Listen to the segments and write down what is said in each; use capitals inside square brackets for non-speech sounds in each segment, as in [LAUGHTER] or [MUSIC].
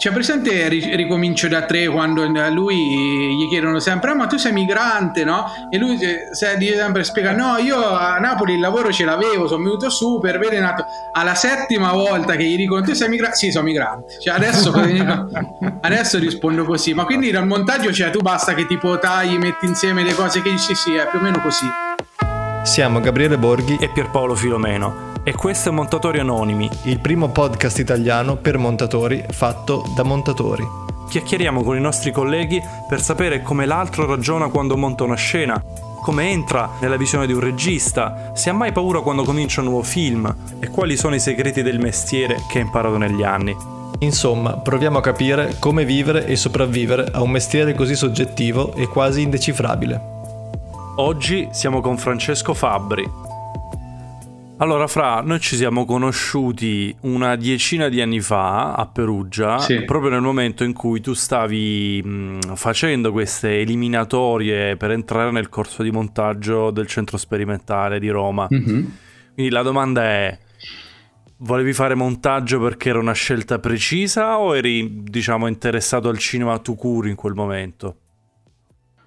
C'è presente ricomincio da tre quando lui gli chiedono sempre: ah, ma tu sei migrante, no? E lui sempre spiega: No, io a Napoli il lavoro ce l'avevo, sono venuto su per vedere nato. Alla settima volta che gli dicono: Tu sei migrante? Sì, sono migrante. Cioè, adesso, [LAUGHS] adesso rispondo così. Ma quindi dal montaggio, cioè, tu basta che tipo tagli, metti insieme le cose che dici: Sì, è più o meno così. Siamo Gabriele Borghi e Pierpaolo Filomeno e questo è Montatori Anonimi, il primo podcast italiano per montatori fatto da montatori. Chiacchieriamo con i nostri colleghi per sapere come l'altro ragiona quando monta una scena, come entra nella visione di un regista, se ha mai paura quando comincia un nuovo film e quali sono i segreti del mestiere che ha imparato negli anni. Insomma, proviamo a capire come vivere e sopravvivere a un mestiere così soggettivo e quasi indecifrabile. Oggi siamo con Francesco Fabbri, allora, Fra, noi ci siamo conosciuti una decina di anni fa a Perugia, sì. proprio nel momento in cui tu stavi mh, facendo queste eliminatorie per entrare nel corso di montaggio del centro sperimentale di Roma. Mm-hmm. Quindi la domanda è: volevi fare montaggio perché era una scelta precisa o eri, diciamo, interessato al cinema tu curi in quel momento?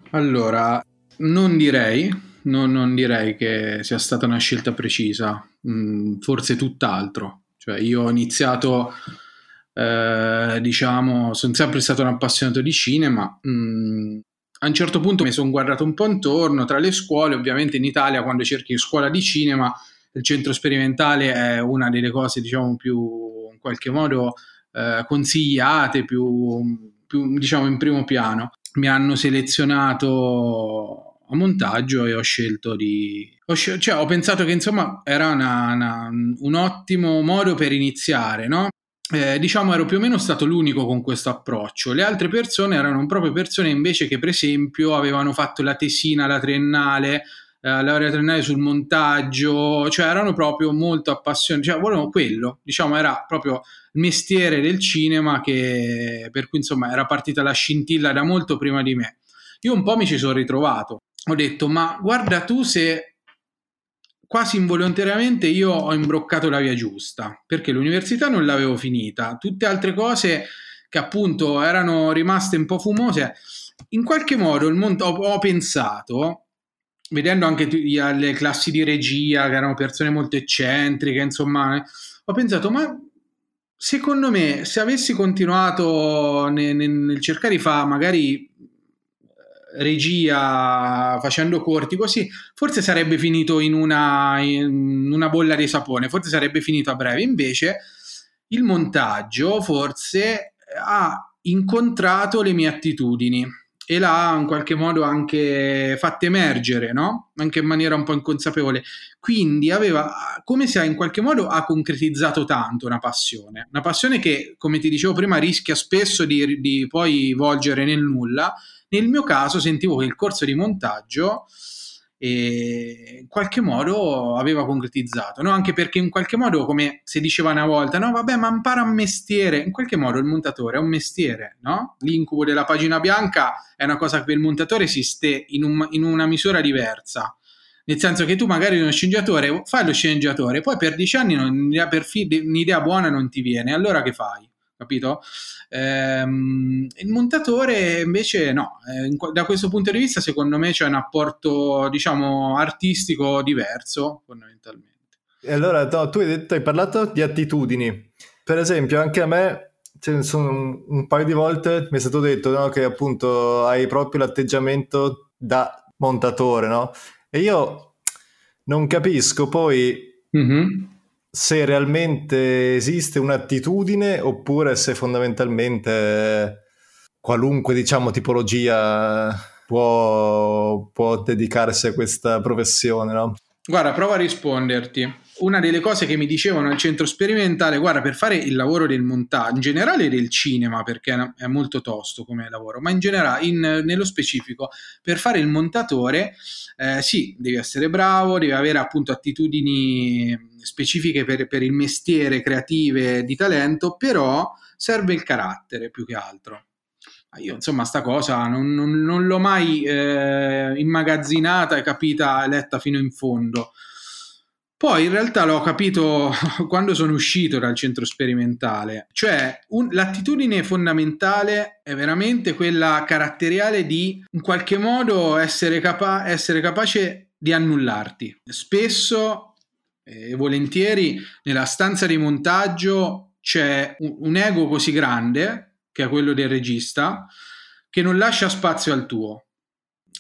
Allora, non direi non, non, direi che sia stata una scelta precisa, mm, forse tutt'altro. Cioè, io ho iniziato, eh, diciamo, sono sempre stato un appassionato di cinema. Mm, a un certo punto mi sono guardato un po' intorno tra le scuole, ovviamente in Italia quando cerchi scuola di cinema, il centro sperimentale è una delle cose, diciamo, più in qualche modo eh, consigliate, più, più, diciamo, in primo piano. Mi hanno selezionato a montaggio e ho scelto di... Ho, scel- cioè, ho pensato che insomma era una, una, un ottimo modo per iniziare, no? Eh, diciamo ero più o meno stato l'unico con questo approccio. Le altre persone erano proprio persone invece che per esempio avevano fatto la tesina, la triennale, eh, la laurea triennale sul montaggio, cioè erano proprio molto appassionati, cioè volevano quello, diciamo era proprio il mestiere del cinema che per cui insomma era partita la scintilla da molto prima di me. Io un po' mi ci sono ritrovato ho detto, ma guarda tu se quasi involontariamente io ho imbroccato la via giusta, perché l'università non l'avevo finita, tutte altre cose che appunto erano rimaste un po' fumose, in qualche modo il mondo, ho, ho pensato, vedendo anche le classi di regia, che erano persone molto eccentriche, insomma, ho pensato, ma secondo me se avessi continuato nel, nel cercare di fare magari regia facendo corti così, forse sarebbe finito in una, in una bolla di sapone, forse sarebbe finito a breve. Invece il montaggio forse ha incontrato le mie attitudini e l'ha in qualche modo anche fatta emergere, no? Anche in maniera un po' inconsapevole. Quindi aveva come se in qualche modo ha concretizzato tanto una passione, una passione che, come ti dicevo prima, rischia spesso di, di poi volgere nel nulla nel mio caso sentivo che il corso di montaggio eh, in qualche modo aveva concretizzato, no? anche perché in qualche modo, come si diceva una volta, no, vabbè, ma impara un mestiere, in qualche modo il montatore è un mestiere, no? L'incubo della pagina bianca è una cosa che per il montatore esiste in, un, in una misura diversa. Nel senso che tu magari uno sceneggiatore fai lo sceneggiatore, poi per dieci anni non, un'idea, un'idea buona non ti viene, allora che fai? capito? Ehm, il montatore invece no, eh, da questo punto di vista secondo me c'è un apporto diciamo artistico diverso fondamentalmente. E allora no, tu hai, detto, hai parlato di attitudini, per esempio anche a me sono un, un paio di volte mi è stato detto no, che appunto hai proprio l'atteggiamento da montatore, no? E io non capisco poi mm-hmm se realmente esiste un'attitudine oppure se fondamentalmente qualunque diciamo tipologia può, può dedicarsi a questa professione, no? Guarda, prova a risponderti. Una delle cose che mi dicevano al centro sperimentale, guarda, per fare il lavoro del montaggio, in generale del cinema, perché è molto tosto come lavoro, ma in generale, in, nello specifico, per fare il montatore, eh, sì, devi essere bravo, devi avere appunto attitudini specifiche per, per il mestiere, creative, di talento, però serve il carattere più che altro. Io insomma sta cosa non, non, non l'ho mai eh, immagazzinata e capita, letta fino in fondo. Poi in realtà l'ho capito [LAUGHS] quando sono uscito dal centro sperimentale, cioè un, l'attitudine fondamentale è veramente quella caratteriale di in qualche modo essere, capa- essere capace di annullarti. Spesso e eh, volentieri nella stanza di montaggio c'è un, un ego così grande, che è quello del regista, che non lascia spazio al tuo.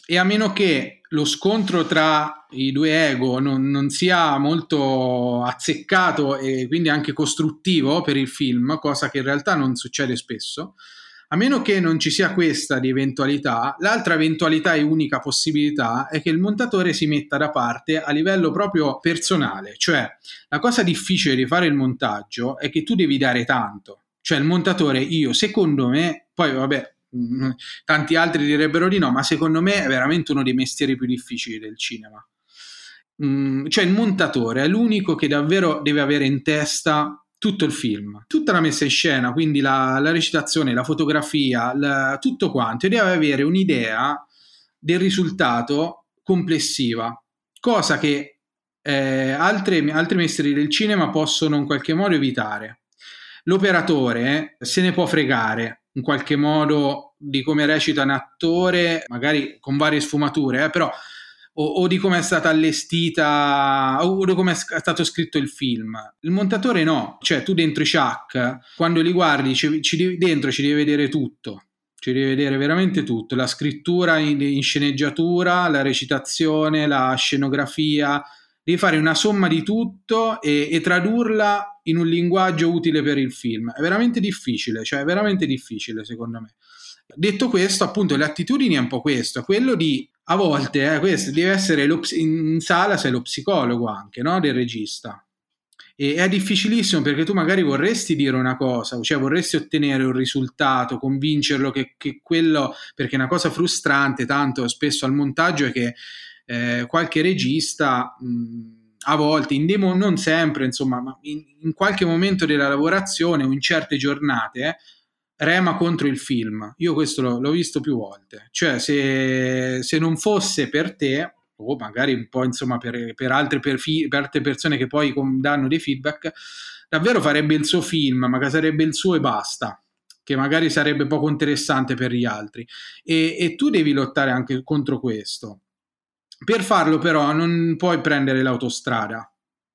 E a meno che lo scontro tra i due ego non, non, sia molto azzeccato e quindi anche costruttivo per il film, cosa che in realtà non succede spesso, a meno che non ci sia questa di eventualità, l'altra eventualità e unica possibilità è che il montatore si metta da parte a livello proprio personale, cioè la cosa difficile di fare il montaggio è che tu devi dare tanto, cioè il montatore io secondo me, poi vabbè [LAUGHS] tanti altri direbbero di no, ma secondo me è veramente uno dei mestieri più difficili del cinema. Mm, cioè il montatore è l'unico che davvero deve avere in testa tutto il film, tutta la messa in scena, quindi la, la recitazione, la fotografia, la, tutto quanto, e deve avere un'idea del risultato complessiva, cosa che eh, altri, altri mestieri del cinema possono in qualche modo evitare. L'operatore se ne può fregare, in qualche modo di come recita un attore, magari con varie sfumature, eh, però o, o, di come è stata allestita o di come è stato scritto il film. Il montatore no, cioè tu dentro i Chuck, quando li guardi, ci, ci, dentro ci devi vedere tutto. Ci devi vedere veramente tutto, la scrittura in, in sceneggiatura, la recitazione, la scenografia, devi fare una somma di tutto e, e, tradurla in un linguaggio utile per il film. È veramente difficile, cioè è veramente difficile secondo me. Detto questo, appunto, le attitudini è un po' questo, quello di a volte eh, questo deve essere lo, in sala sei lo psicologo anche, no? Del regista. E è difficilissimo perché tu magari vorresti dire una cosa, cioè vorresti ottenere un risultato, convincerlo che, che quello, perché è una cosa frustrante, tanto spesso al montaggio è che eh, qualche regista mh, a volte, in demo non sempre, insomma, ma in, in, qualche momento della lavorazione o in certe giornate eh, rema contro il film. Io questo l'ho, l'ho visto più volte. Cioè, se, se, non fosse per te, o magari un po' insomma per, per, altre, per, fi, per altre persone che poi danno dei feedback, davvero farebbe il suo film, ma sarebbe il suo e basta che magari sarebbe poco interessante per gli altri e, e tu devi lottare anche contro questo per farlo però non puoi prendere l'autostrada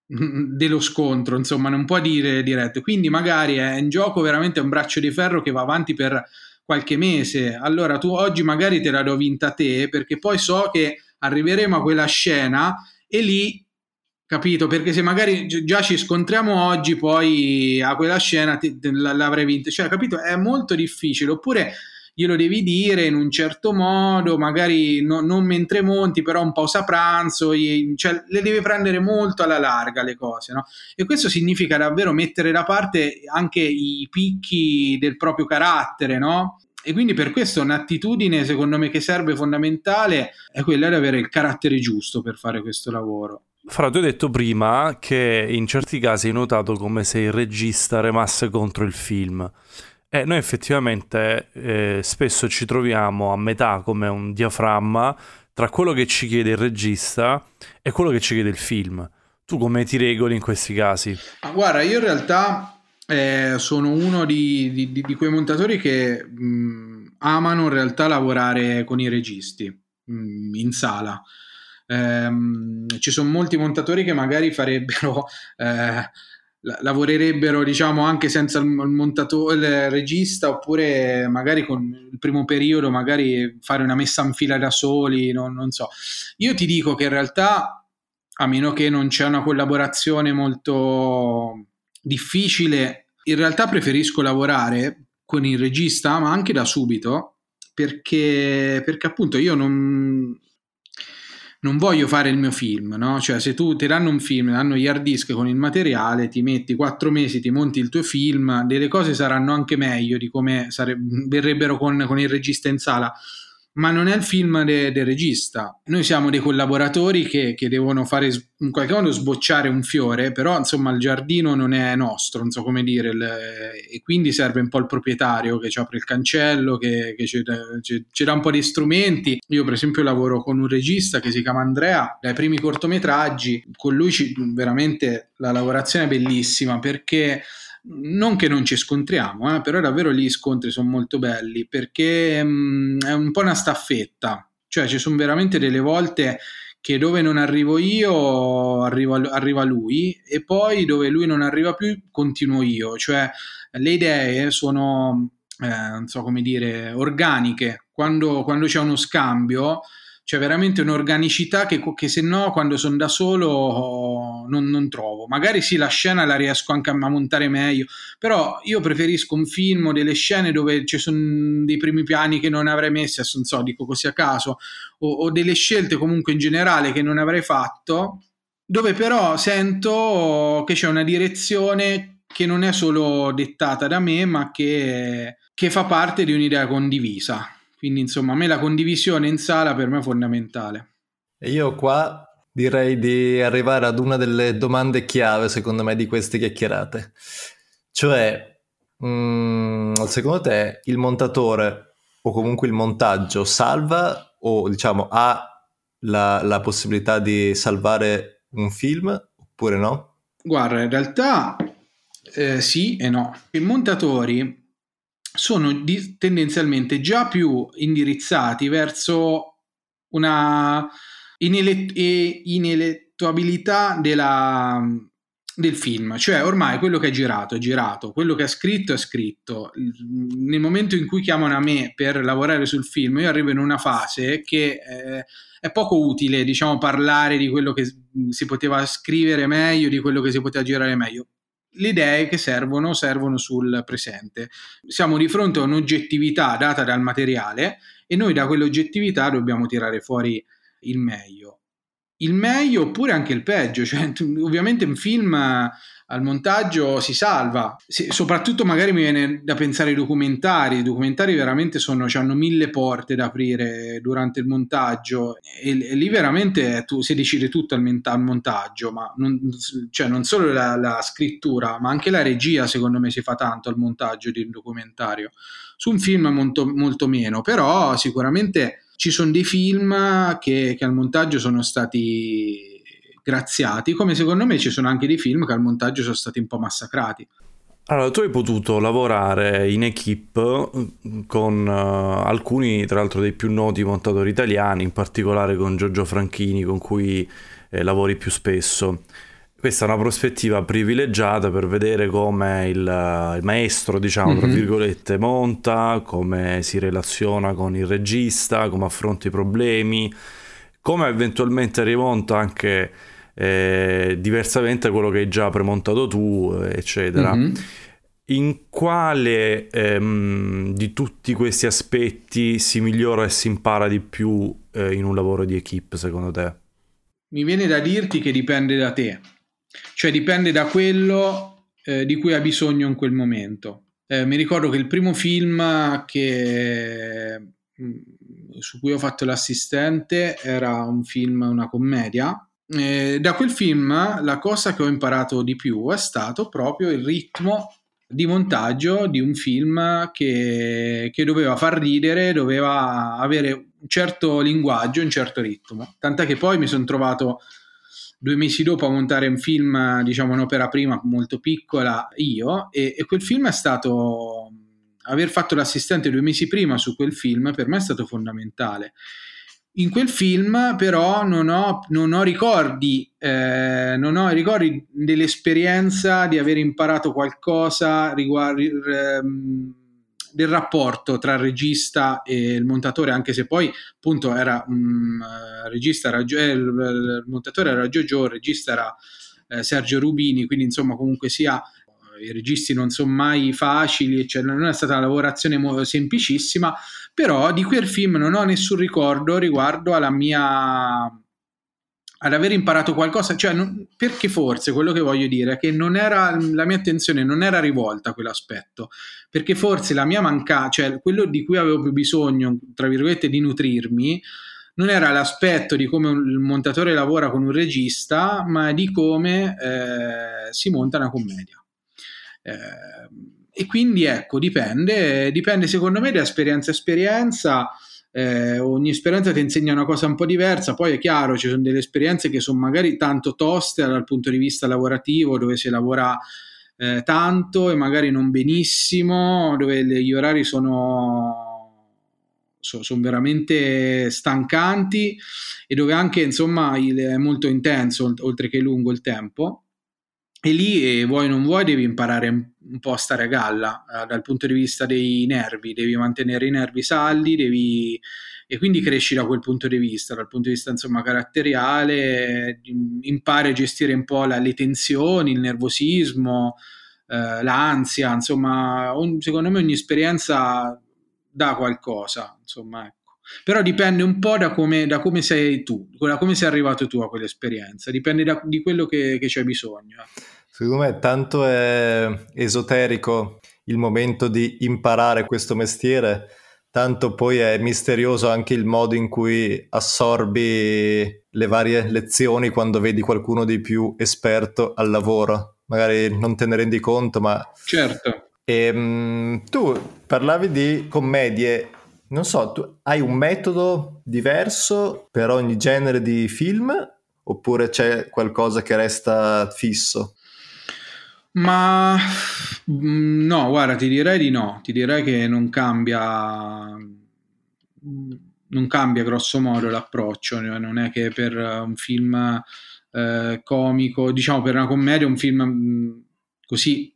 dello scontro, insomma, non puoi dire diretto. Quindi magari è in gioco veramente un braccio di ferro che va avanti per qualche mese. Allora tu oggi magari te la do vinta te perché poi so che arriveremo a quella scena e lì capito? Perché se magari già ci scontriamo oggi, poi a quella scena ti, l'avrei vinta, cioè, capito? È molto difficile. Oppure glielo devi dire in un certo modo, magari no, non mentre monti, però un pausa pranzo, cioè le devi prendere molto alla larga le cose, no? E questo significa davvero mettere da parte anche i picchi del proprio carattere, no? E quindi per questo un'attitudine, secondo me, che serve fondamentale è quella di avere il carattere giusto per fare questo lavoro. Fra, tu hai detto prima che in certi casi hai notato come se il regista remasse contro il film. Eh, noi effettivamente eh, spesso ci troviamo a metà come un diaframma tra quello che ci chiede il regista e quello che ci chiede il film. Tu come ti regoli in questi casi? Ah, guarda, io in realtà eh, sono uno di, di, di, quei montatori che mh, amano in realtà lavorare con i registi mh, in sala. Ehm, ci sono molti montatori che magari farebbero [LAUGHS] eh, lavorerebbero diciamo anche senza il montatore il regista oppure magari con il primo periodo magari fare una messa in fila da soli non, non so. Io ti dico che in realtà a meno che non c'è una collaborazione molto difficile in realtà preferisco lavorare con il regista ma anche da subito perché, perché appunto io non, non voglio fare il mio film, no? Cioè, se tu ti danno un film, danno gli hard disk con il materiale, ti metti quattro mesi, ti monti il tuo film, delle cose saranno anche meglio di come sare- verrebbero con, con il regista in sala. Ma non è il film de- del regista. Noi siamo dei collaboratori che, che, devono fare in qualche modo sbocciare un fiore, però insomma il giardino non è nostro, non so come dire, il, e quindi serve un po' il proprietario che ci apre il cancello, che, che ci, ci, ci, dà un po' di strumenti. Io per esempio lavoro con un regista che si chiama Andrea, dai primi cortometraggi, con lui ci, veramente la lavorazione è bellissima perché non che non ci scontriamo, eh, però davvero gli scontri sono molto belli perché mh, mm, è un po' una staffetta, cioè ci sono veramente delle volte che dove non arrivo io arriva, lui e poi dove lui non arriva più continuo io, cioè le idee sono, eh, non so come dire, organiche, quando, quando c'è uno scambio c'è veramente un'organicità che, che se no quando sono da solo non, non, trovo. Magari sì, la scena la riesco anche a montare meglio, però io preferisco un film o delle scene dove ci sono dei primi piani che non avrei messo, non so, dico così a caso, o, o delle scelte comunque in generale che non avrei fatto, dove però sento che c'è una direzione che non è solo dettata da me, ma che, che fa parte di un'idea condivisa. Quindi insomma a me la condivisione in sala per me è fondamentale. E io qua direi di arrivare ad una delle domande chiave secondo me di queste chiacchierate. Cioè, mh, mm, secondo te il montatore o comunque il montaggio salva o diciamo ha la, la possibilità di salvare un film oppure no? Guarda, in realtà eh, sì e no. I montatori sono di, tendenzialmente già più indirizzati verso una inelett- inelettuabilità della, del film, cioè ormai quello che è girato è girato, quello che è scritto è scritto. Nel momento in cui chiamano a me per lavorare sul film, io arrivo in una fase che eh, è poco utile, diciamo, parlare di quello che si poteva scrivere meglio, di quello che si poteva girare meglio le idee che servono servono sul presente. Siamo di fronte a un'oggettività data dal materiale e noi da quell'oggettività dobbiamo tirare fuori il meglio. Il meglio oppure anche il peggio, cioè, ovviamente un film al montaggio si salva. Se, soprattutto magari mi viene da pensare ai documentari, i documentari veramente sono, hanno mille porte da aprire durante il montaggio e, e lì veramente tu, si decide tutto al, al montaggio, ma non, cioè non solo la, la, scrittura, ma anche la regia secondo me si fa tanto al montaggio di un documentario. Su un film molto, molto meno, però sicuramente ci sono dei film che, che al montaggio sono stati graziati, come secondo me ci sono anche dei film che al montaggio sono stati un po' massacrati. Allora, tu hai potuto lavorare in equip mm, con uh, alcuni, tra l'altro, dei più noti montatori italiani, in particolare con Giorgio Franchini, con cui eh, lavori più spesso. Questa è una prospettiva privilegiata per vedere come il, il maestro, diciamo, mm-hmm. tra virgolette, monta, come si relaziona con il regista, come affronta i problemi, come eventualmente rimonta anche eh, diversamente da quello che hai già premontato tu, eccetera. Mm-hmm. In quale ehm, di tutti questi aspetti si migliora e si impara di più eh, in un lavoro di equip, secondo te? Mi viene da dirti che dipende da te, cioè dipende da quello eh, di cui hai bisogno in quel momento. Eh, mi ricordo che il primo film che, mm, su cui ho fatto l'assistente era un film, una commedia, eh, da quel film la cosa che ho imparato di più è stato proprio il ritmo di montaggio di un film che, che, doveva far ridere, doveva avere un certo linguaggio, un certo ritmo. Tant'è che poi mi sono trovato due mesi dopo a montare un film, diciamo un'opera prima molto piccola, io, e, e quel film è stato... Aver fatto l'assistente due mesi prima su quel film per me è stato fondamentale. In quel film però non ho, non ho ricordi, eh, non ho ricordi dell'esperienza di aver imparato qualcosa riguardo ehm, del rapporto tra regista e il montatore, anche se poi appunto era un uh, regista, era, eh, il, montatore era Giorgio, il regista era eh, Sergio Rubini, quindi insomma comunque sia i registi non sono mai facili, cioè non è stata una lavorazione semplicissima, però di quel film non ho nessun ricordo riguardo alla mia ad aver imparato qualcosa, cioè non, perché forse quello che voglio dire è che non era, la mia attenzione non era rivolta a quell'aspetto, perché forse la mia mancanza, cioè quello di cui avevo più bisogno, tra virgolette, di nutrirmi, non era l'aspetto di come un montatore lavora con un regista, ma di come eh, si monta una commedia. Eh, e quindi ecco, dipende, dipende secondo me da esperienza a esperienza eh, ogni esperienza ti insegna una cosa un po' diversa, poi è chiaro, ci sono delle esperienze che sono magari tanto toste dal punto di vista lavorativo, dove si lavora eh, tanto e magari non benissimo, dove gli orari sono, sono, veramente stancanti e dove anche insomma il, è molto intenso oltre che lungo il tempo e lì eh, vuoi non vuoi devi imparare un po' a stare a galla eh, dal punto di vista dei nervi, devi mantenere i nervi saldi, devi, e quindi cresci da quel punto di vista, dal punto di vista insomma caratteriale, impari a gestire un po' la, le tensioni, il nervosismo, eh, l'ansia, insomma, un, secondo me ogni esperienza dà qualcosa, insomma. Però dipende un po' da come, da come, sei tu, da come sei arrivato tu a quell'esperienza, dipende da, di quello che, che c'è bisogno. Eh. Secondo me tanto è esoterico il momento di imparare questo mestiere, tanto poi è misterioso anche il modo in cui assorbi le varie lezioni quando vedi qualcuno di più esperto al lavoro. Magari non te ne rendi conto, ma... Certo. E, um, tu parlavi di commedie non so, tu hai un metodo diverso per ogni genere di film? Oppure c'è qualcosa che resta fisso? Ma mm, no, guarda, ti direi di no, ti direi che non cambia non cambia grosso modo l'approccio, non è che per un film eh, comico, diciamo per una commedia, un film mm, così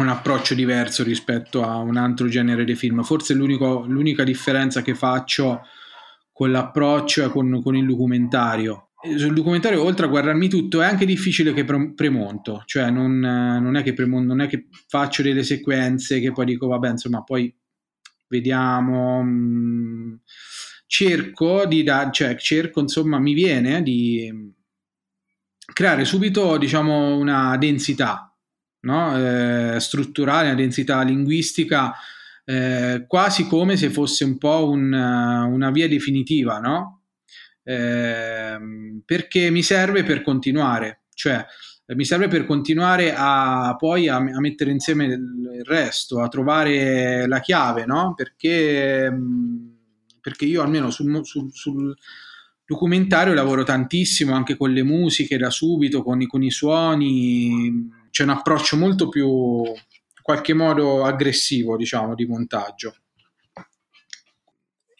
un approccio diverso rispetto a un altro genere di film. Forse l'unica differenza che faccio con l'approccio è con, con il documentario. Sul documentario, oltre a guardarmi tutto, è anche difficile che premonto, cioè non, non, è che premonto, non è che faccio delle sequenze che poi dico, vabbè, insomma, poi vediamo. Mm, cerco di dare, cioè, cerco, insomma, mi viene di creare subito, diciamo, una densità no? eh, strutturale, una densità linguistica, eh, quasi come se fosse un po' un, una via definitiva, no? eh, perché mi serve per continuare, cioè mi serve per continuare a poi a, a, mettere insieme il resto, a trovare la chiave, no? Perché, perché io almeno sul, sul, sul documentario lavoro tantissimo anche con le musiche da subito, con con i suoni c'è un approccio molto più, in qualche modo, aggressivo, diciamo, di montaggio.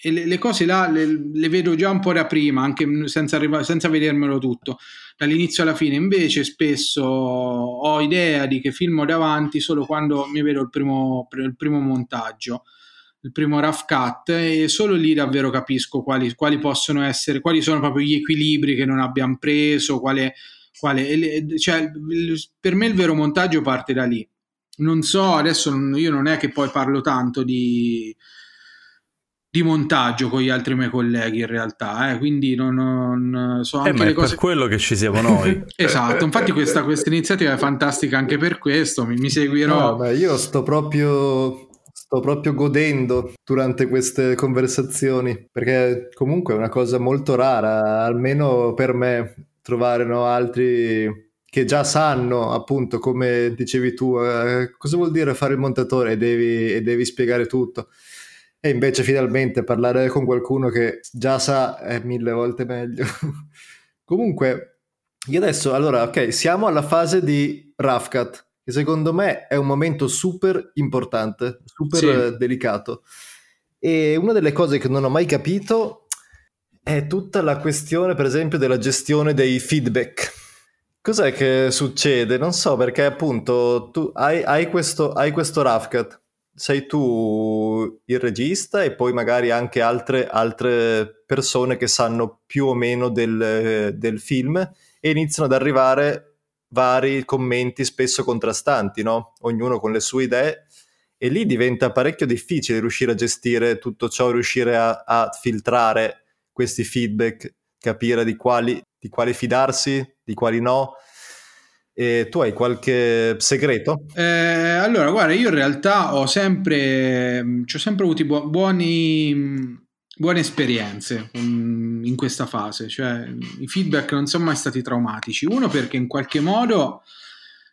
E le, le cose là le, le, vedo già un po' da prima, anche senza, arriva, senza vedermelo tutto, dall'inizio alla fine. Invece spesso ho idea di che filmo davanti solo quando mi vedo il primo, il primo montaggio il primo rough cut e solo lì davvero capisco quali, quali possono essere, quali sono proprio gli equilibri che non abbiamo preso, quale, quale, cioè, per me il vero montaggio parte da lì. Non so, adesso io non è che poi parlo tanto di, di montaggio con gli altri miei colleghi in realtà, eh, quindi non, non so eh, anche eh, le cose... per quello che ci siamo noi. [LAUGHS] esatto, infatti questa, questa, iniziativa è fantastica anche per questo, mi, mi seguirò. No, beh, io sto proprio sto proprio godendo durante queste conversazioni perché comunque è una cosa molto rara, almeno per me trovare no, altri che già sanno, appunto, come dicevi tu, eh, cosa vuol dire fare il montatore e devi, e devi spiegare tutto. E invece finalmente parlare con qualcuno che già sa è mille volte meglio. [LAUGHS] Comunque, io adesso, allora, ok, siamo alla fase di Rafcat, che secondo me è un momento super importante, super sì. delicato. E una delle cose che non ho mai capito è tutta la questione, per esempio, della gestione dei feedback. Cos'è che succede? Non so, perché appunto tu hai, hai questo, hai questo Rafcat, sei tu il regista e poi magari anche altre, altre persone che sanno più o meno del, del, film e iniziano ad arrivare vari commenti spesso contrastanti, no? Ognuno con le sue idee e lì diventa parecchio difficile riuscire a gestire tutto ciò, riuscire a, a filtrare questi feedback, capire di quali di quali fidarsi, di quali no. E tu hai qualche segreto? Eh, allora, guarda, io in realtà ho sempre, ho sempre avuto bu- buoni, buone esperienze in questa fase, cioè i feedback non sono mai stati traumatici. Uno perché in qualche modo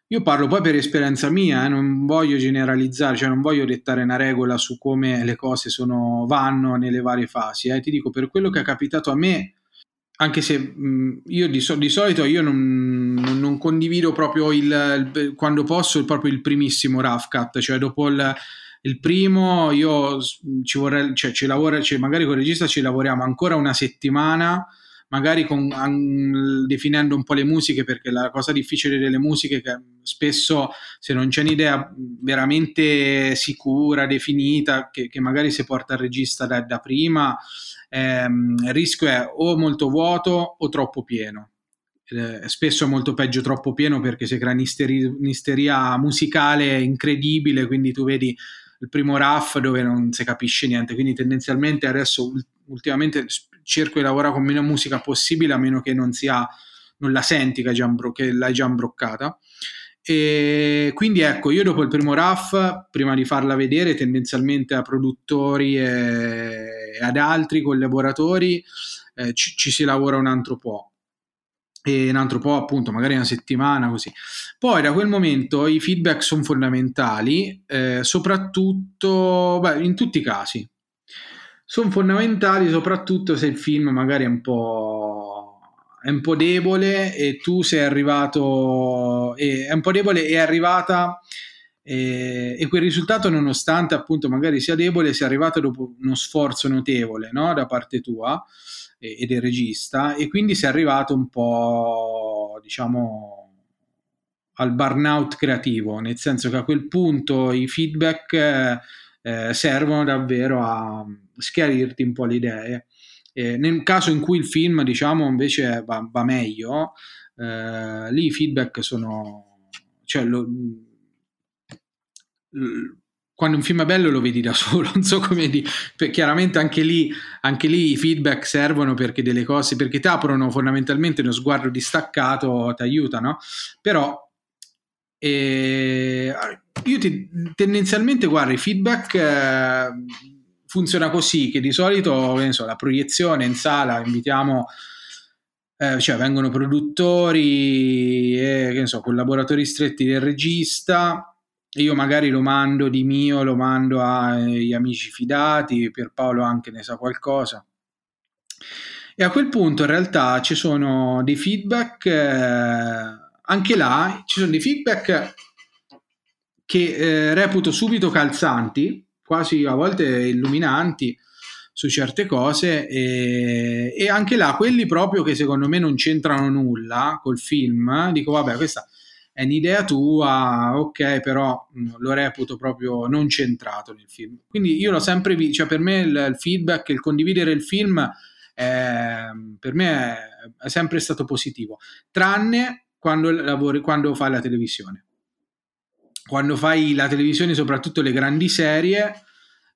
io parlo poi per esperienza mia, eh, non voglio generalizzare, cioè non voglio dettare una regola su come le cose sono, vanno nelle varie fasi. Eh. Ti dico, per quello che è capitato a me, anche se mh, io di, so, di, solito io non, non, condivido proprio il, il, quando posso proprio il primissimo rough cut, cioè dopo il, il primo io ci vorrei, cioè ci lavora, cioè magari con il regista ci lavoriamo ancora una settimana magari con, an, definendo un po' le musiche, perché la cosa difficile delle musiche è che spesso se non c'è un'idea veramente sicura, definita, che, che magari si porta al regista da, da prima, ehm, il rischio è o molto vuoto o troppo pieno. Eh, spesso è molto peggio troppo pieno perché si crea un'isteria musicale incredibile, quindi tu vedi il primo RAF dove non si capisce niente, quindi tendenzialmente adesso ultimamente cerco di lavorare con meno musica possibile a meno che non sia non la senti che, già, che l'hai già imbroccata. E quindi ecco io dopo il primo RAF prima di farla vedere tendenzialmente a produttori e ad altri collaboratori eh, ci, ci si lavora un altro po' e un altro po' appunto magari una settimana così poi da quel momento i feedback sono fondamentali eh, soprattutto beh, in tutti i casi sono fondamentali soprattutto se il film magari è un po', è un po debole e tu sei arrivato, è un po' debole e è arrivata e, quel risultato nonostante appunto magari sia debole sia arrivato dopo uno sforzo notevole no? da parte tua e, e del regista e quindi sei arrivato un po' diciamo al burnout creativo nel senso che a quel punto i feedback eh, servono davvero a schiarirti un po' le idee. Eh, nel caso in cui il film, diciamo, invece va, va meglio, eh, lì i feedback sono... Cioè, lo, quando un film è bello lo vedi da [LAUGHS] solo, non so come dire, chiaramente anche lì, anche lì, i feedback servono perché delle cose, perché ti aprono fondamentalmente uno sguardo distaccato, ti aiutano, però eh, io ti, tendenzialmente, guarda, i feedback eh, funziona così, che di solito, so, la proiezione in sala, invitiamo, eh, cioè vengono produttori e, so, collaboratori stretti del regista, io magari lo mando di mio, lo mando agli amici fidati, Pierpaolo anche ne sa qualcosa. E a quel punto in realtà ci sono dei feedback, eh, anche là ci sono dei feedback che eh, reputo subito calzanti, quasi a volte illuminanti su certe cose e, e, anche là quelli proprio che secondo me non c'entrano nulla col film, dico vabbè questa è un'idea tua, ok però mm, lo reputo proprio non centrato nel film. Quindi io l'ho sempre visto, cioè per me il, il, feedback, il condividere il film è, per me è, è sempre stato positivo, tranne quando lavori, quando fai la televisione quando fai la televisione, soprattutto le grandi serie,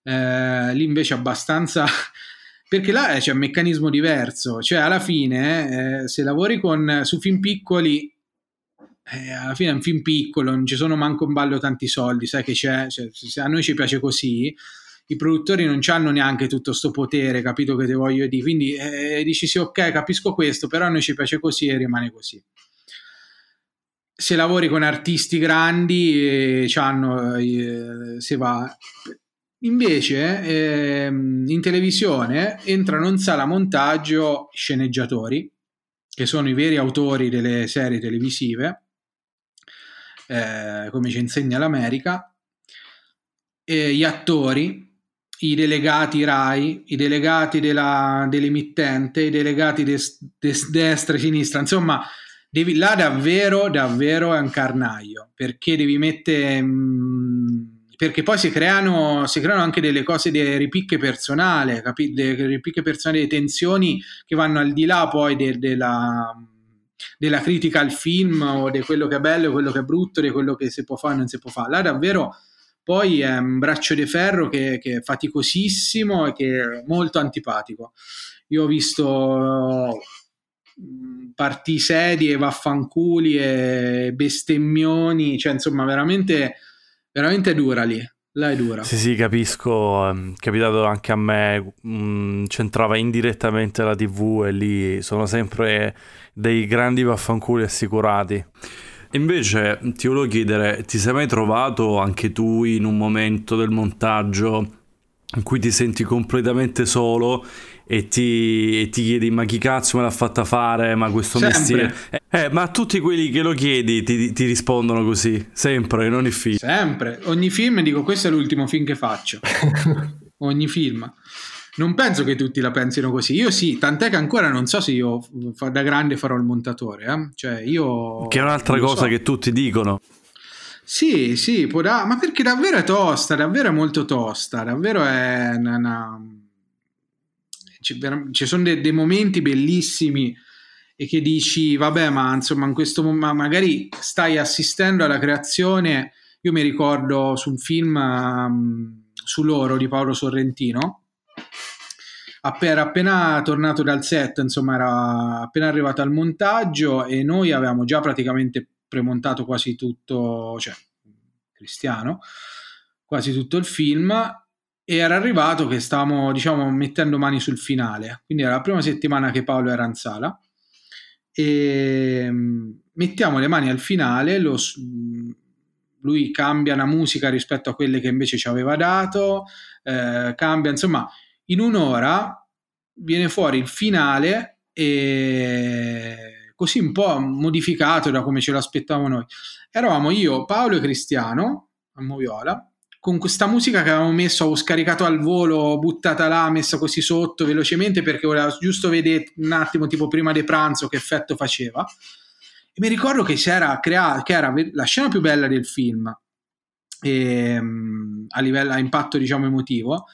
eh, lì invece abbastanza... [LAUGHS] perché là c'è un meccanismo diverso, cioè alla fine eh, se lavori con, su film piccoli, eh, alla fine è un film piccolo, non ci sono manco in ballo tanti soldi, sai che c'è, cioè, a noi ci piace così, i produttori non hanno neanche tutto questo potere, capito che te voglio dire, quindi eh, dici sì ok capisco questo, però a noi ci piace così e rimane così se lavori con artisti grandi, eh, hanno, eh, se va. Invece eh, in televisione entrano in sala montaggio sceneggiatori, che sono i veri autori delle serie televisive, eh, come ci insegna l'America, e gli attori, i delegati RAI, i delegati della, dell'emittente, i delegati de, de destra e sinistra, insomma devi, là davvero, davvero è un carnaio, perché devi mettere... Mm, perché poi si creano, si creano, anche delle cose, delle ripicche personali, capi? delle ripicche personali, delle tensioni che vanno al di là poi de, de la, della critica al film o di quello che è bello e quello che è brutto, di quello che si può fare e non si può fare. Là davvero poi è un braccio di ferro che, che è faticosissimo e che è molto antipatico. Io ho visto parti sedie, vaffanculi e bestemmioni, cioè insomma veramente, veramente dura lì. La è dura. Sì, sì, capisco. È ehm, capitato anche a me. Mm, c'entrava indirettamente la TV e lì sono sempre dei grandi vaffanculi assicurati. Invece ti volevo chiedere, ti sei mai trovato anche tu in un momento del montaggio in cui ti senti completamente solo e ti, e ti, chiedi ma chi cazzo me l'ha fatta fare, ma questo sempre. mestiere... Eh, ma tutti quelli che lo chiedi ti, ti rispondono così, sempre, in ogni film. Sempre, ogni film dico questo è l'ultimo film che faccio, [LAUGHS] ogni film. Non penso che tutti la pensino così. Io sì, tant'è che ancora non so se io da grande farò il montatore. Eh? Cioè, io. Che è un'altra cosa so. che tutti dicono. Sì, sì, può da... ma perché davvero è tosta, davvero è molto tosta, davvero è una, una... Ci, sono dei, dei, momenti bellissimi e che dici, vabbè, ma insomma, in questo momento magari stai assistendo alla creazione. Io mi ricordo su un film um, su loro di Paolo Sorrentino. Era appena tornato dal set, insomma, era appena arrivato al montaggio e noi avevamo già praticamente premontato quasi tutto, cioè cristiano, quasi tutto il film e era arrivato che stavamo, diciamo, mettendo mani sul finale. Quindi era la prima settimana che Paolo era in sala e mm, mettiamo le mani al finale, lo, mm, lui cambia una musica rispetto a quelle che invece ci aveva dato, eh, cambia, insomma, in un'ora viene fuori il finale e così un po' modificato da come ce l'aspettavamo noi. Eravamo io, Paolo e Cristiano a Moviola con questa musica che avevamo messo, avevo scaricato al volo, buttata là, messa così sotto velocemente perché voleva giusto vedere un attimo, tipo prima di pranzo, che effetto faceva. E mi ricordo che, c'era creato, che era la scena più bella del film e, ehm, a livello a impatto, diciamo, emotivo.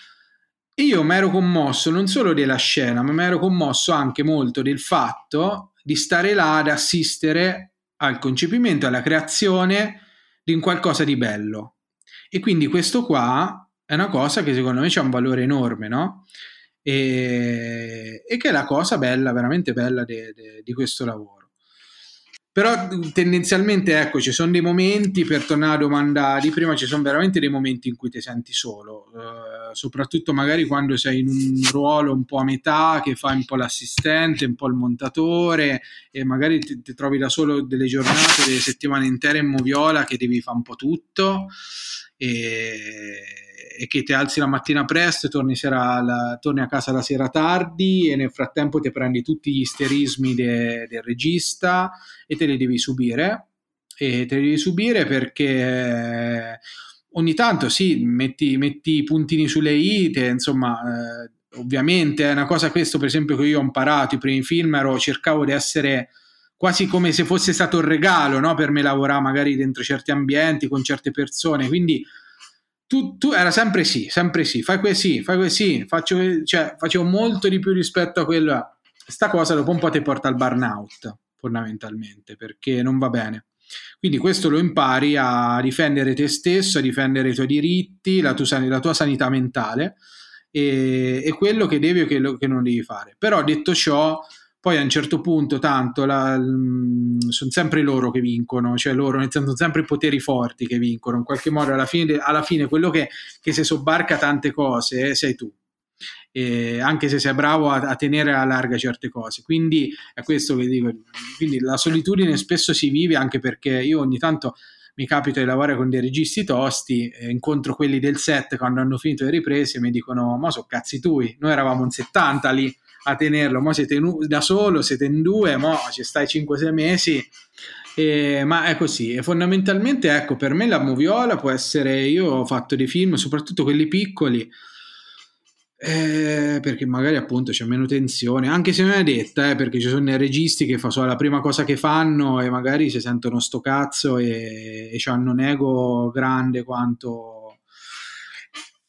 Io mi ero commosso non solo della scena, ma mi ero commosso anche molto del fatto di stare là ad assistere al concepimento, alla creazione di un qualcosa di bello. E quindi questo qua è una cosa che secondo me c'ha un valore enorme, no? E, e che è la cosa bella, veramente bella de, de, di questo lavoro. Però tendenzialmente, ecco, ci sono dei momenti, per tornare alla domanda di prima, ci sono veramente dei momenti in cui ti senti solo, eh, soprattutto magari quando sei in un ruolo un po' a metà, che fai un po' l'assistente, un po' il montatore e magari ti, ti trovi da solo delle giornate, delle settimane intere in moviola che devi fare un po' tutto. E, e che ti alzi la mattina presto e torni, sera, la, torni, a casa la sera tardi e nel frattempo ti prendi tutti gli isterismi de, del regista e te li devi subire. E te li devi subire perché ogni tanto sì, metti, metti i puntini sulle i, te, insomma, eh, ovviamente è una cosa questo per esempio che io ho imparato, i primi film ero, cercavo di essere quasi come se fosse stato un regalo no? per me lavorare magari dentro certi ambienti con certe persone, quindi tu, tu, era sempre sì, sempre sì, fai così, fai così, faccio, cioè, facevo molto di più rispetto a quello. Sta cosa dopo un po' ti porta al burnout, fondamentalmente, perché non va bene. Quindi questo lo impari a difendere te stesso, a difendere i tuoi diritti, la tua, la tua sanità mentale e, e, quello che devi o che, che non devi fare. Però detto ciò, poi a un certo punto tanto la, sono sempre loro che vincono, cioè loro sono sempre i poteri forti che vincono, in qualche modo alla fine, alla fine quello che, che si sobbarca tante cose sei tu. E anche se sei bravo a, a, tenere a larga certe cose. Quindi è questo che dico. Quindi la solitudine spesso si vive anche perché io ogni tanto mi capita di lavorare con dei registi tosti, eh, incontro quelli del set quando hanno finito le riprese e mi dicono: Ma so cazzi tui, noi eravamo in 70 lì a tenerlo. Mo siete in, da solo, siete in due, mo ci stai 5-6 mesi. E, ma è così, e fondamentalmente ecco, per me la moviola può essere, io ho fatto dei film, soprattutto quelli piccoli, eh, perché magari appunto c'è meno tensione, anche se non è detta, eh, perché ci sono dei registi che fa solo la prima cosa che fanno e magari si sentono sto cazzo e, e hanno un ego grande quanto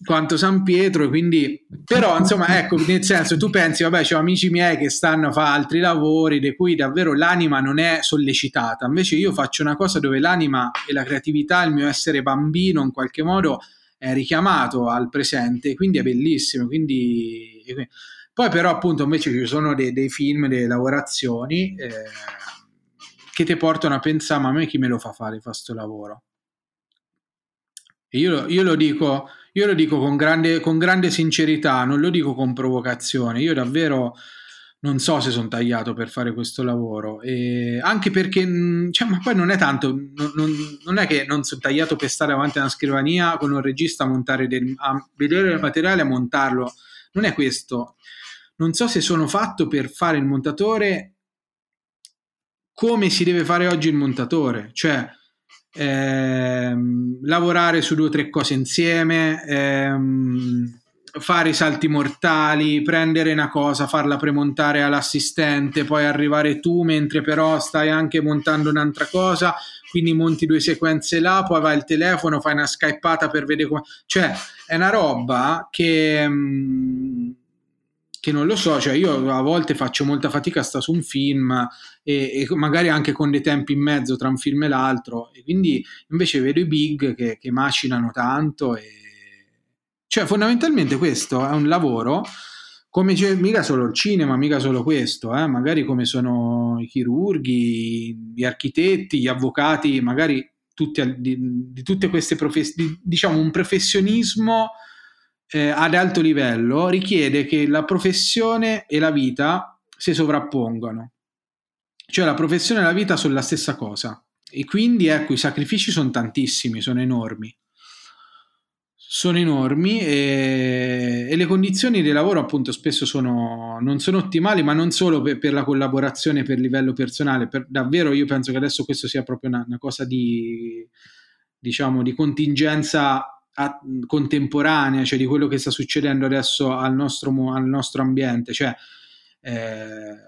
quanto San Pietro, quindi però insomma ecco nel senso tu pensi vabbè c'ho amici miei che stanno a fare altri lavori di cui davvero l'anima non è sollecitata invece io faccio una cosa dove l'anima e la creatività il mio essere bambino in qualche modo è richiamato al presente quindi è bellissimo quindi Poi però appunto invece ci sono dei, dei film, delle lavorazioni eh, che ti portano a pensare ma a me chi me lo fa fare questo lavoro? E io, io, lo dico, io lo dico con grande, con grande sincerità, non lo dico con provocazione, io davvero non so se sono tagliato per fare questo lavoro, e anche perché, mm, cioè, ma poi non è tanto, non, non, non, è che non sono tagliato per stare davanti a una scrivania con un regista a montare del, a vedere il materiale e a montarlo, non è questo. Non so se sono fatto per fare il montatore come si deve fare oggi il montatore, cioè ehm, lavorare su due o tre cose insieme, ehm, fare i salti mortali, prendere una cosa, farla premontare all'assistente, poi arrivare tu mentre però stai anche montando un'altra cosa, quindi monti due sequenze là, poi vai al telefono, fai una skypata per vedere come... Cioè, è una roba che... Mm, che non lo so, cioè io a volte faccio molta fatica a stare su un film e, e, magari anche con dei tempi in mezzo tra un film e l'altro e quindi invece vedo i big che, che macinano tanto e cioè, fondamentalmente questo è un lavoro come c'è, mica solo il cinema, mica solo questo, eh? magari come sono i chirurghi, gli architetti, gli avvocati, magari tutti, di, di tutte queste professioni, diciamo un professionismo eh, ad alto livello richiede che la professione e la vita si sovrappongano. Cioè la professione e la vita sono la stessa cosa. E quindi ecco, i sacrifici sono tantissimi, sono enormi sono enormi e, e, le condizioni di lavoro appunto spesso sono, non sono ottimali ma non solo per, per la collaborazione per livello personale per, davvero io penso che adesso questo sia proprio una, una cosa di diciamo di contingenza a, contemporanea cioè di quello che sta succedendo adesso al nostro, al nostro ambiente cioè eh,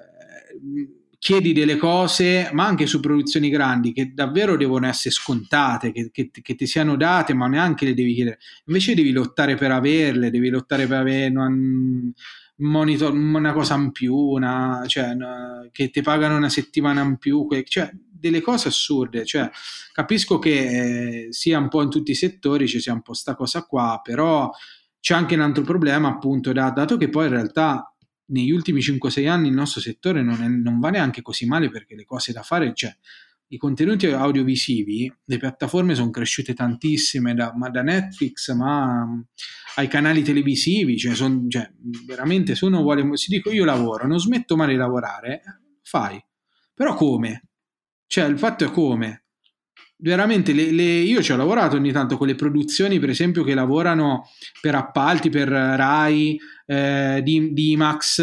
chiedi delle cose, ma anche su produzioni grandi, che davvero devono essere scontate, che, che, che, ti siano date, ma neanche le devi chiedere. Invece devi lottare per averle, devi lottare per avere un monitor, una cosa in più, una, cioè, una, che ti pagano una settimana in più, cioè delle cose assurde. Cioè, capisco che eh, sia un po' in tutti i settori ci sia un po' sta cosa qua, però c'è anche un altro problema, appunto, dato che poi in realtà negli ultimi 5-6 anni il nostro settore non, è, non, va neanche così male perché le cose da fare c'è. I contenuti audiovisivi, le piattaforme sono cresciute tantissime, da, ma da Netflix ma mm, ai canali televisivi, cioè, son, cioè veramente se uno vuole, si dico io lavoro, non smetto mai di lavorare, fai. Però come? Cioè il fatto è come. Veramente le, le, io ci ho lavorato ogni tanto con le produzioni per esempio che lavorano per appalti per Rai eh, di, di Max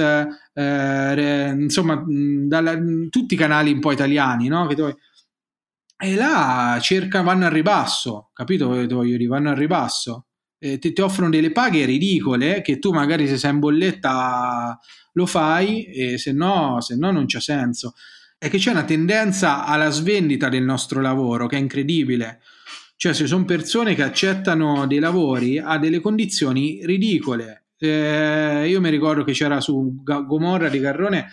eh, insomma dalla, tutti i canali un po' italiani no? e là cerca, vanno al ribasso capito dove voglio dire? Vanno al ribasso. Eh, ti, ti, offrono delle paghe ridicole che tu magari se sei in bolletta lo fai e se no, se no non c'è senso è che c'è una tendenza alla svendita del nostro lavoro che è incredibile. Cioè, se sono persone che accettano dei lavori a delle condizioni ridicole. Eh, io mi ricordo che c'era su Gomorra di Garrone,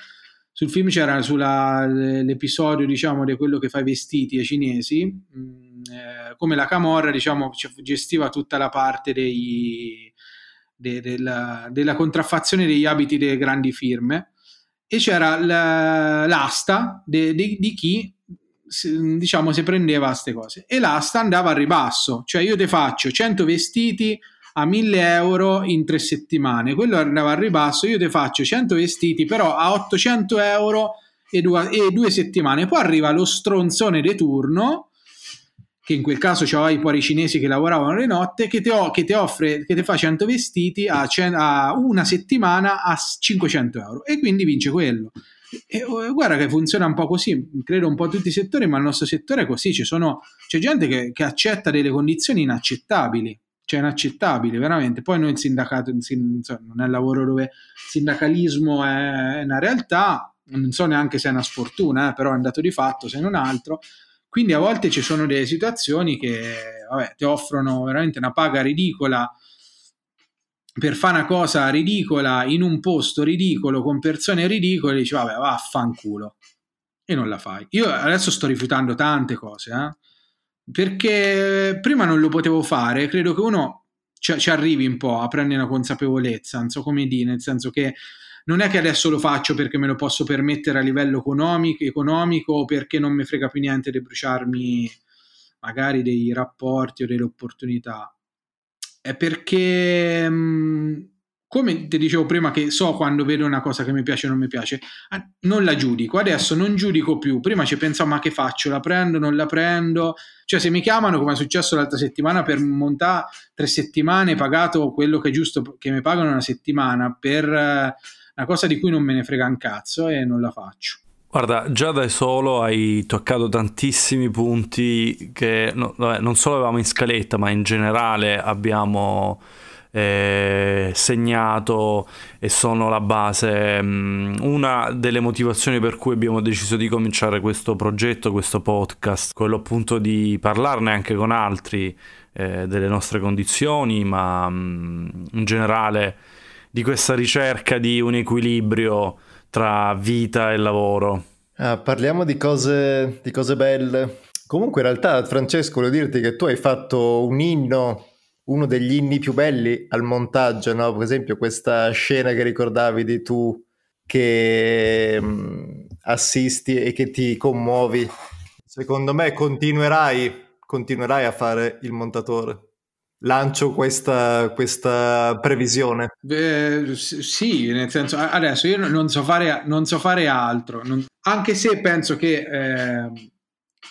sul film c'era sull'episodio, diciamo, di quello che fa i vestiti ai cinesi, mm, eh, come la Camorra, diciamo, gestiva tutta la parte dei, de, della, della contraffazione degli abiti delle grandi firme e c'era l'asta de, de, di chi diciamo si prendeva queste cose. E l'asta andava a ribasso. Cioè io ti faccio 100 vestiti a 1000 euro in tre settimane. Quello andava a ribasso io ti faccio 100 vestiti però a 800 euro e due, e due settimane. Poi arriva lo stronzone di turno che in quel caso c'aveva i cinesi che lavoravano le notte, che ti, offre, che ti fa 100 vestiti a, a, una settimana a 500 euro. E quindi vince quello. E, guarda che funziona un po' così, credo un po' tutti i settori, ma il nostro settore è così, sono, c'è gente che, che, accetta delle condizioni inaccettabili, cioè inaccettabili veramente. Poi noi il sindacato, insomma, non è il lavoro dove il sindacalismo è una realtà, non so neanche se è una sfortuna, eh, però è un dato di fatto se non altro quindi a volte ci sono delle situazioni che vabbè, ti offrono veramente una paga ridicola per fare una cosa ridicola in un posto ridicolo con persone ridicole, dici vabbè vaffanculo e non la fai. Io adesso sto rifiutando tante cose, eh? perché prima non lo potevo fare, credo che uno ci, ci arrivi un po' a prendere una consapevolezza, non so come dire, nel senso che non è che adesso lo faccio perché me lo posso permettere a livello economico, economico o perché non mi frega più niente di bruciarmi magari dei rapporti o delle opportunità. È perché, mm, come ti dicevo prima, che so quando vedo una cosa che mi piace o non mi piace, ah, non la giudico. Adesso non giudico più. Prima ci pensavo, ma che faccio? La prendo, non la prendo? Cioè, se mi chiamano, come è successo l'altra settimana, per montare tre settimane, pagato quello che è giusto che mi pagano una settimana per eh, una cosa di cui non me ne frega un cazzo e non la faccio. Guarda, già da solo hai toccato tantissimi punti che no, vabbè, non solo avevamo in scaletta, ma in generale abbiamo eh, segnato e sono la base. Mm, una delle motivazioni per cui abbiamo deciso di cominciare questo progetto, questo podcast, quello appunto di parlarne anche con altri eh, delle nostre condizioni, ma mm, in generale di questa ricerca di un equilibrio tra vita e lavoro. Ah, parliamo di cose, di cose belle. Comunque in realtà Francesco voglio dirti che tu hai fatto un inno, uno degli inni più belli al montaggio, no? Per esempio questa scena che ricordavi di tu che mm, assisti e che ti commuovi. Secondo me continuerai, continuerai a fare il montatore lancio questa, questa previsione. Eh, sì, nel senso, adesso io non so fare, non so fare altro, non, anche se penso che eh,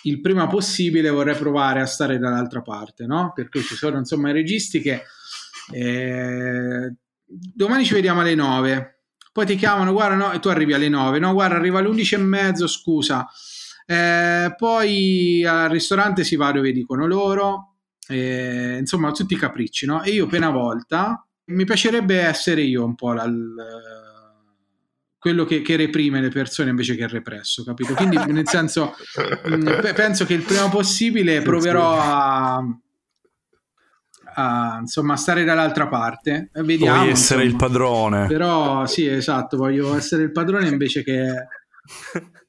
il prima possibile vorrei provare a stare dall'altra parte, no? Perché ci sono insomma i registi che eh, domani ci vediamo alle 9, poi ti chiamano, guarda, no, e tu arrivi alle 9, no, guarda, arriva alle 11 e mezzo, scusa. Eh, poi al ristorante si va dove dicono loro, eh, insomma tutti i capricci, no? E io per una volta mi piacerebbe essere io un po' la, quello che, che, reprime le persone invece che represso, capito? Quindi nel senso mh, [LAUGHS] mm, penso che il prima possibile proverò a, a insomma stare dall'altra parte. Vediamo. Vuoi essere insomma. il padrone. Però sì, esatto, voglio essere il padrone invece che [LAUGHS]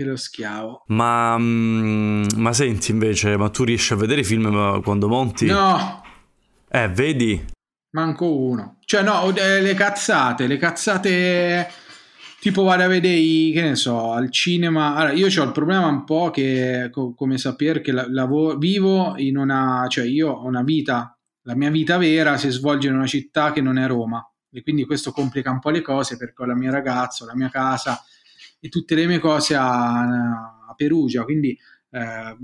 che lo schiavo. Ma, mm, ma senti invece, ma tu riesci a vedere i film quando monti? No! Eh, vedi? Manco uno. Cioè no, eh, le cazzate, le cazzate... Tipo vado a vedere, i, che ne so, al cinema. Allora, io ho il problema un po' che, co- come sapere, che la- lavoro, vivo in una... Cioè io ho una vita, la mia vita vera si svolge in una città che non è Roma. E quindi questo complica un po' le cose perché ho la mia ragazza, la mia casa e tutte le mie cose a, a Perugia, quindi eh,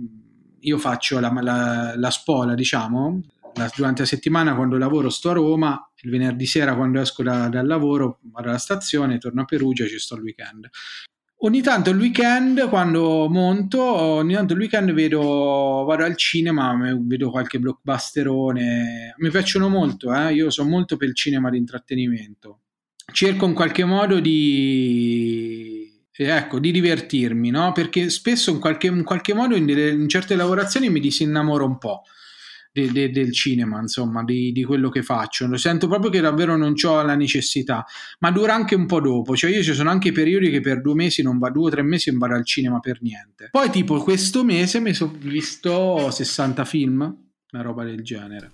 io faccio la, la, la spola, diciamo, la, durante la settimana quando lavoro sto a Roma, il venerdì sera quando esco da, dal lavoro vado alla stazione, torno a Perugia e ci sto il weekend. Ogni tanto il weekend, quando monto, ogni tanto il weekend vedo, vado al cinema, vedo qualche blockbusterone. Mi piacciono molto, eh? io sono molto per il cinema di intrattenimento. Cerco in qualche modo di ecco, di divertirmi, no? Perché spesso in qualche, in qualche modo in, delle, in, certe lavorazioni mi disinnamoro un po' de, de, del cinema, insomma, di, di, quello che faccio. Lo sento proprio che davvero non ho la necessità, ma dura anche un po' dopo. Cioè io ci sono anche periodi che per due mesi non va, due o tre mesi non vado al cinema per niente. Poi tipo questo mese mi sono visto 60 film, una roba del genere.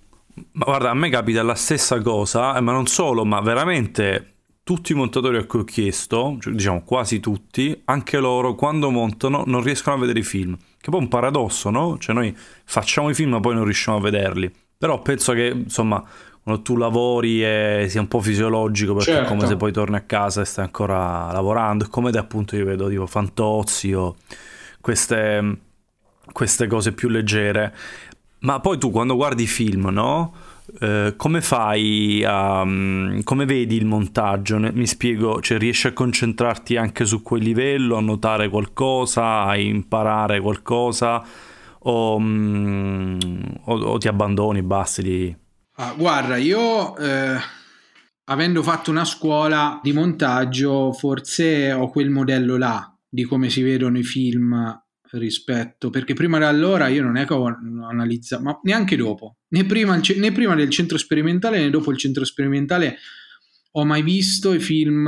Ma guarda, a me capita la stessa cosa, eh, ma non solo, ma veramente tutti i montatori a cui ho chiesto, cioè, diciamo quasi tutti, anche loro quando montano non riescono a vedere i film. Che poi è un paradosso, no? Cioè noi facciamo i film ma poi non riusciamo a vederli. Però penso che, insomma, quando tu lavori e sia un po' fisiologico perché certo. è come se poi torni a casa e stai ancora lavorando. Come te appunto io vedo tipo Fantozzi o queste, queste cose più leggere. Ma poi tu quando guardi i film, no? Eh, come fai a... Um, come vedi il montaggio? Mi spiego, cioè riesci a concentrarti anche su quel livello, a notare qualcosa, a imparare qualcosa o, um, o, o ti abbandoni, basti lì? Ah, guarda, io eh, avendo fatto una scuola di montaggio forse ho quel modello là di come si vedono i film rispetto, perché prima da allora io non è che ho analizzato, ma neanche dopo, né prima, né prima del centro sperimentale né dopo il centro sperimentale ho mai visto i film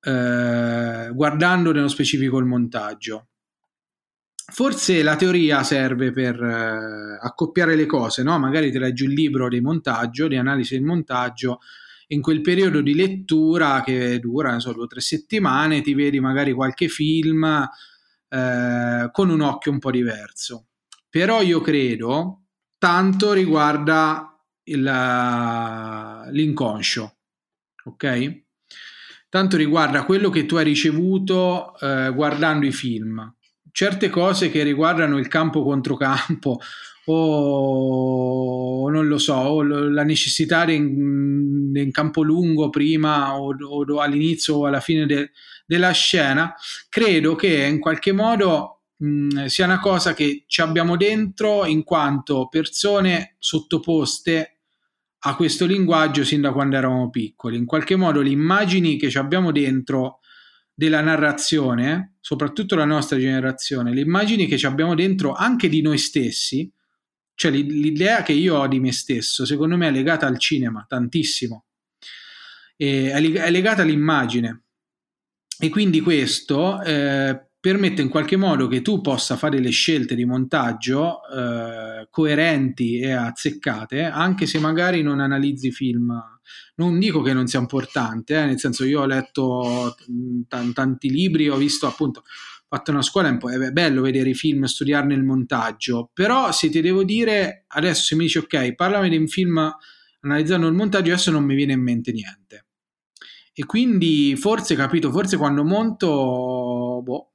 eh, guardando nello specifico il montaggio. Forse la teoria serve per eh, accoppiare le cose, no? Magari ti leggi un libro di montaggio, di analisi del montaggio in quel periodo di lettura che dura so, due o tre settimane ti vedi magari qualche film eh, con un occhio un po' diverso. Però io credo tanto riguarda il, l'inconscio, ok? Tanto riguarda quello che tu hai ricevuto eh, guardando i film. Certe cose che riguardano il campo contro campo [LAUGHS] o non lo so, o la necessità in, in campo lungo prima o, o, all'inizio o alla fine de, della scena, credo che in qualche modo mh, sia una cosa che ci abbiamo dentro in quanto persone sottoposte a questo linguaggio sin da quando eravamo piccoli. In qualche modo le immagini che ci abbiamo dentro della narrazione, soprattutto la nostra generazione, le immagini che ci abbiamo dentro anche di noi stessi, cioè l'idea che io ho di me stesso, secondo me è legata al cinema tantissimo, è legata all'immagine. E quindi questo eh, permette in qualche modo che tu possa fare le scelte di montaggio eh, coerenti e azzeccate, anche se magari non analizzi film. Non dico che non sia importante, eh, nel senso io ho letto t- tanti libri, ho visto appunto fatto una scuola, un è bello vedere i film, studiarne il montaggio, però se ti devo dire, adesso se mi dici ok, parlami di un film analizzando il montaggio, adesso non mi viene in mente niente. E quindi forse, capito, forse quando monto, boh,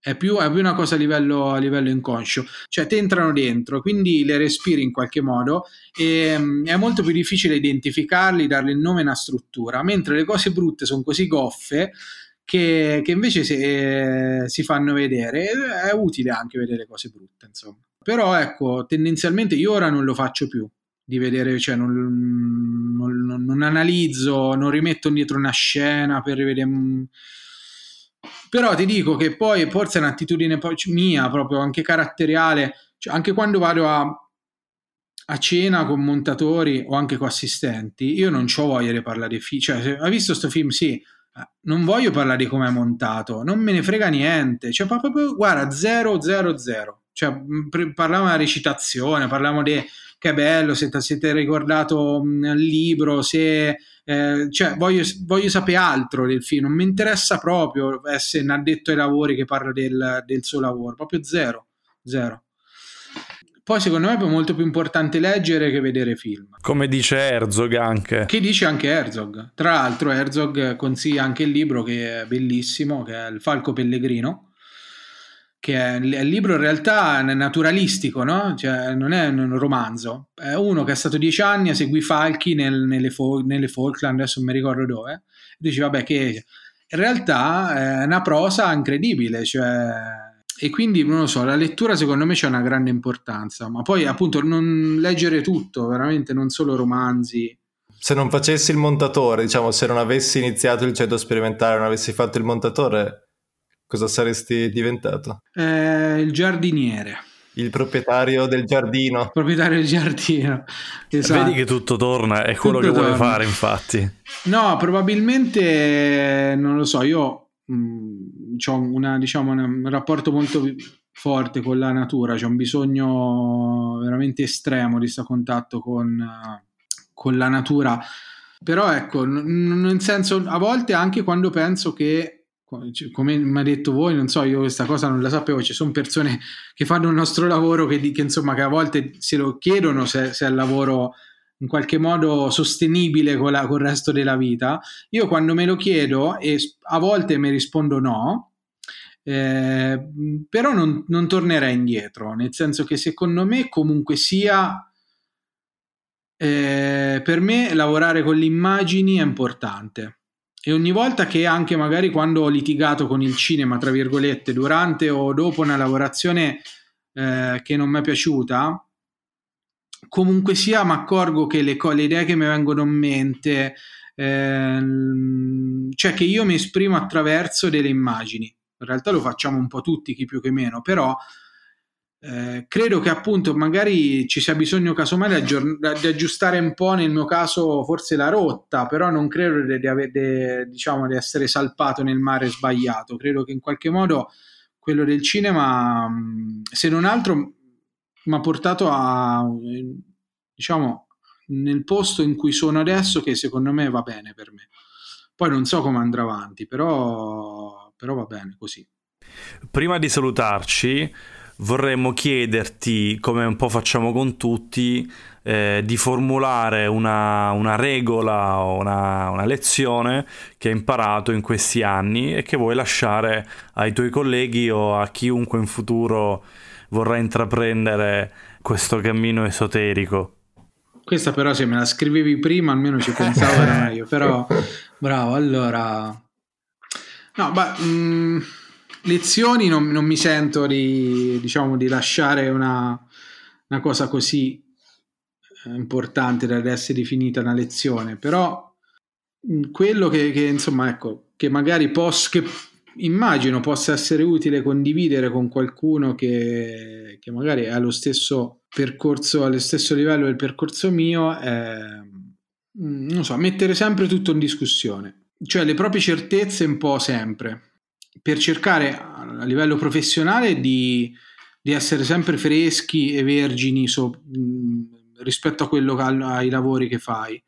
è più, è più, una cosa a livello, a livello, inconscio, cioè ti entrano dentro, quindi le respiri in qualche modo e um, è molto più difficile identificarli, dargli il nome e una struttura, mentre le cose brutte sono così goffe che, che invece se, si fanno vedere. È utile anche vedere cose brutte, insomma. Però ecco, tendenzialmente io ora non lo faccio più di vedere, cioè non, non, non analizzo, non rimetto dietro una scena per rivedere. Però ti dico che poi forse è un'attitudine mia, proprio anche caratteriale, cioè anche quando vado a, a cena con montatori o anche con assistenti, io non ho voglia di parlare di film. Cioè, hai visto questo film? Sì, non voglio parlare di come è montato, non me ne frega niente, cioè proprio, guarda, 0, 0, 0. Cioè, parliamo della recitazione, parliamo di che è bello, se ti siete ricordato il libro, se... Eh, cioè, voglio, voglio, sapere altro del film, non mi interessa proprio essere un addetto ai lavori che parla del, del suo lavoro, proprio zero, zero. Poi secondo me è molto più importante leggere che vedere film. Come dice Herzog anche. Che dice anche Herzog. Tra l'altro Herzog consiglia anche il libro che è bellissimo, che è Il Falco Pellegrino, che è il libro in realtà naturalistico, no? Cioè non è un romanzo. È uno che è stato dieci anni a seguire falchi nel, nelle, nelle, Falkland, adesso non mi ricordo dove. Dice vabbè che in realtà è una prosa incredibile, cioè e quindi non lo so, la lettura secondo me c'è una grande importanza, ma poi appunto non leggere tutto, veramente non solo romanzi. Se non facessi il montatore, diciamo, se non avessi iniziato il ceto sperimentale, non avessi fatto il montatore, cosa saresti diventato? Eh, il giardiniere. Il proprietario del giardino. Il proprietario del giardino. Esatto. Vedi che tutto torna, è quello tutto che torna. vuole fare, infatti. No, probabilmente non lo so, io mh, ho una, diciamo, una, un rapporto molto forte con la natura, c'è un bisogno veramente estremo di questo contatto con, con la natura. Però ecco, nel senso, a volte anche quando penso che, come mi ha detto voi, non so, io questa cosa non la sapevo, ci sono persone che fanno il nostro lavoro che, che insomma, che a volte se lo chiedono se, se è il lavoro in qualche modo sostenibile con, la, con, il resto della vita. Io quando me lo chiedo e a volte mi rispondo no, eh, però non, non, tornerei indietro, nel senso che secondo me comunque sia, eh, per me lavorare con le immagini è importante. E ogni volta che anche magari quando ho litigato con il cinema, tra virgolette, durante o dopo una lavorazione eh, che non mi è piaciuta, comunque sia mi accorgo che le, le, idee che mi vengono in mente, ehm, cioè che io mi esprimo attraverso delle immagini. In realtà lo facciamo un po' tutti, chi più che meno, però eh, credo che appunto magari ci sia bisogno casomai di, di, aggiustare un po' nel mio caso forse la rotta, però non credo di, di, di, diciamo, di essere salpato nel mare sbagliato. Credo che in qualche modo quello del cinema, se non altro mi ha portato a, diciamo, nel posto in cui sono adesso che secondo me va bene per me. Poi non so come andrà avanti, però, però va bene così. Prima di salutarci, vorremmo chiederti, come un po' facciamo con tutti, eh, di formulare una, una regola o una, una, lezione che hai imparato in questi anni e che vuoi lasciare ai tuoi colleghi o a chiunque in futuro vorrà intraprendere questo cammino esoterico. Questa però se me la scrivevi prima almeno ci pensavo era [LAUGHS] meglio, però bravo, allora... No, beh, mh, mm, lezioni non, non, mi sento di, diciamo, di lasciare una, una cosa così eh, importante da essere definita una lezione, però mm, quello che, che insomma, ecco, che magari posso, che immagino possa essere utile condividere con qualcuno che, che magari ha lo stesso percorso, allo stesso livello del percorso mio, è, mm, non so, mettere sempre tutto in discussione, cioè le proprie certezze un po' sempre, per cercare a livello professionale di, di essere sempre freschi e vergini so, mm, rispetto a quello ai lavori che fai,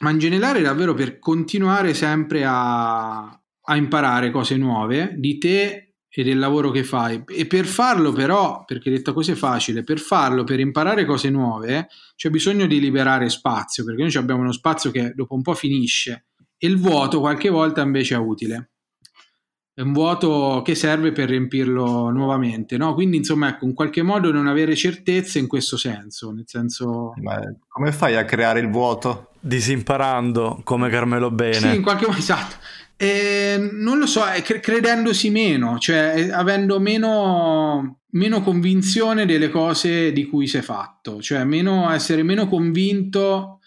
ma in generale davvero per continuare sempre a, a imparare cose nuove di te e del lavoro che fai. E per farlo, però, perché detta così è facile, per farlo, per imparare cose nuove, c'è bisogno di liberare spazio, perché noi abbiamo uno spazio che dopo un po' finisce e il vuoto qualche volta invece è utile. È un vuoto che serve per riempirlo nuovamente, no? Quindi, insomma, ecco, in qualche modo non avere certezze in questo senso, nel senso... Ma come fai a creare il vuoto? Disimparando, come Carmelo Bene. Sì, in qualche modo, esatto eh, non lo so, cre- credendosi meno, cioè avendo meno, meno, convinzione delle cose di cui sei fatto, cioè meno, essere meno convinto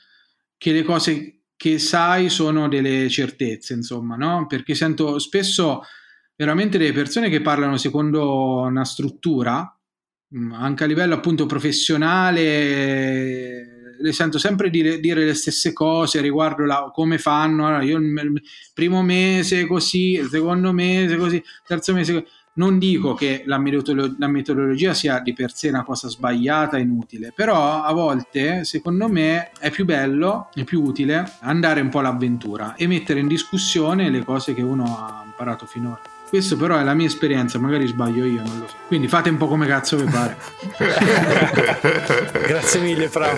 che le cose che sai sono delle certezze, insomma, no? Perché sento spesso veramente delle persone che parlano secondo una struttura, mm, anche a livello appunto professionale le sento sempre dire, dire le stesse cose riguardo la, come fanno. Allora, io il primo mese così, il secondo mese così, il terzo mese così. Non dico che la, metodolo- la metodologia sia di per sé una cosa sbagliata inutile, però a volte, secondo me, è più bello e più utile andare un po' all'avventura e mettere in discussione le cose che uno ha imparato finora. Questo però è la mia esperienza, magari sbaglio io, non lo so. Quindi fate un po' come cazzo vi pare. [LAUGHS] Grazie mille, Fra.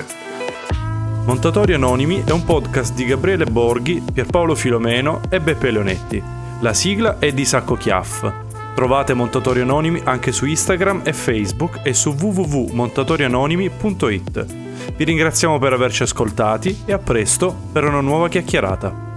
Montatori Anonimi è un podcast di Gabriele Borghi, Pierpaolo Filomeno e Beppe Leonetti. La sigla è di Sacco Chiaff. Trovate Montatori Anonimi anche su Instagram e Facebook e su www.montatorianonimi.it. Vi ringraziamo per averci ascoltati e a presto per una nuova chiacchierata.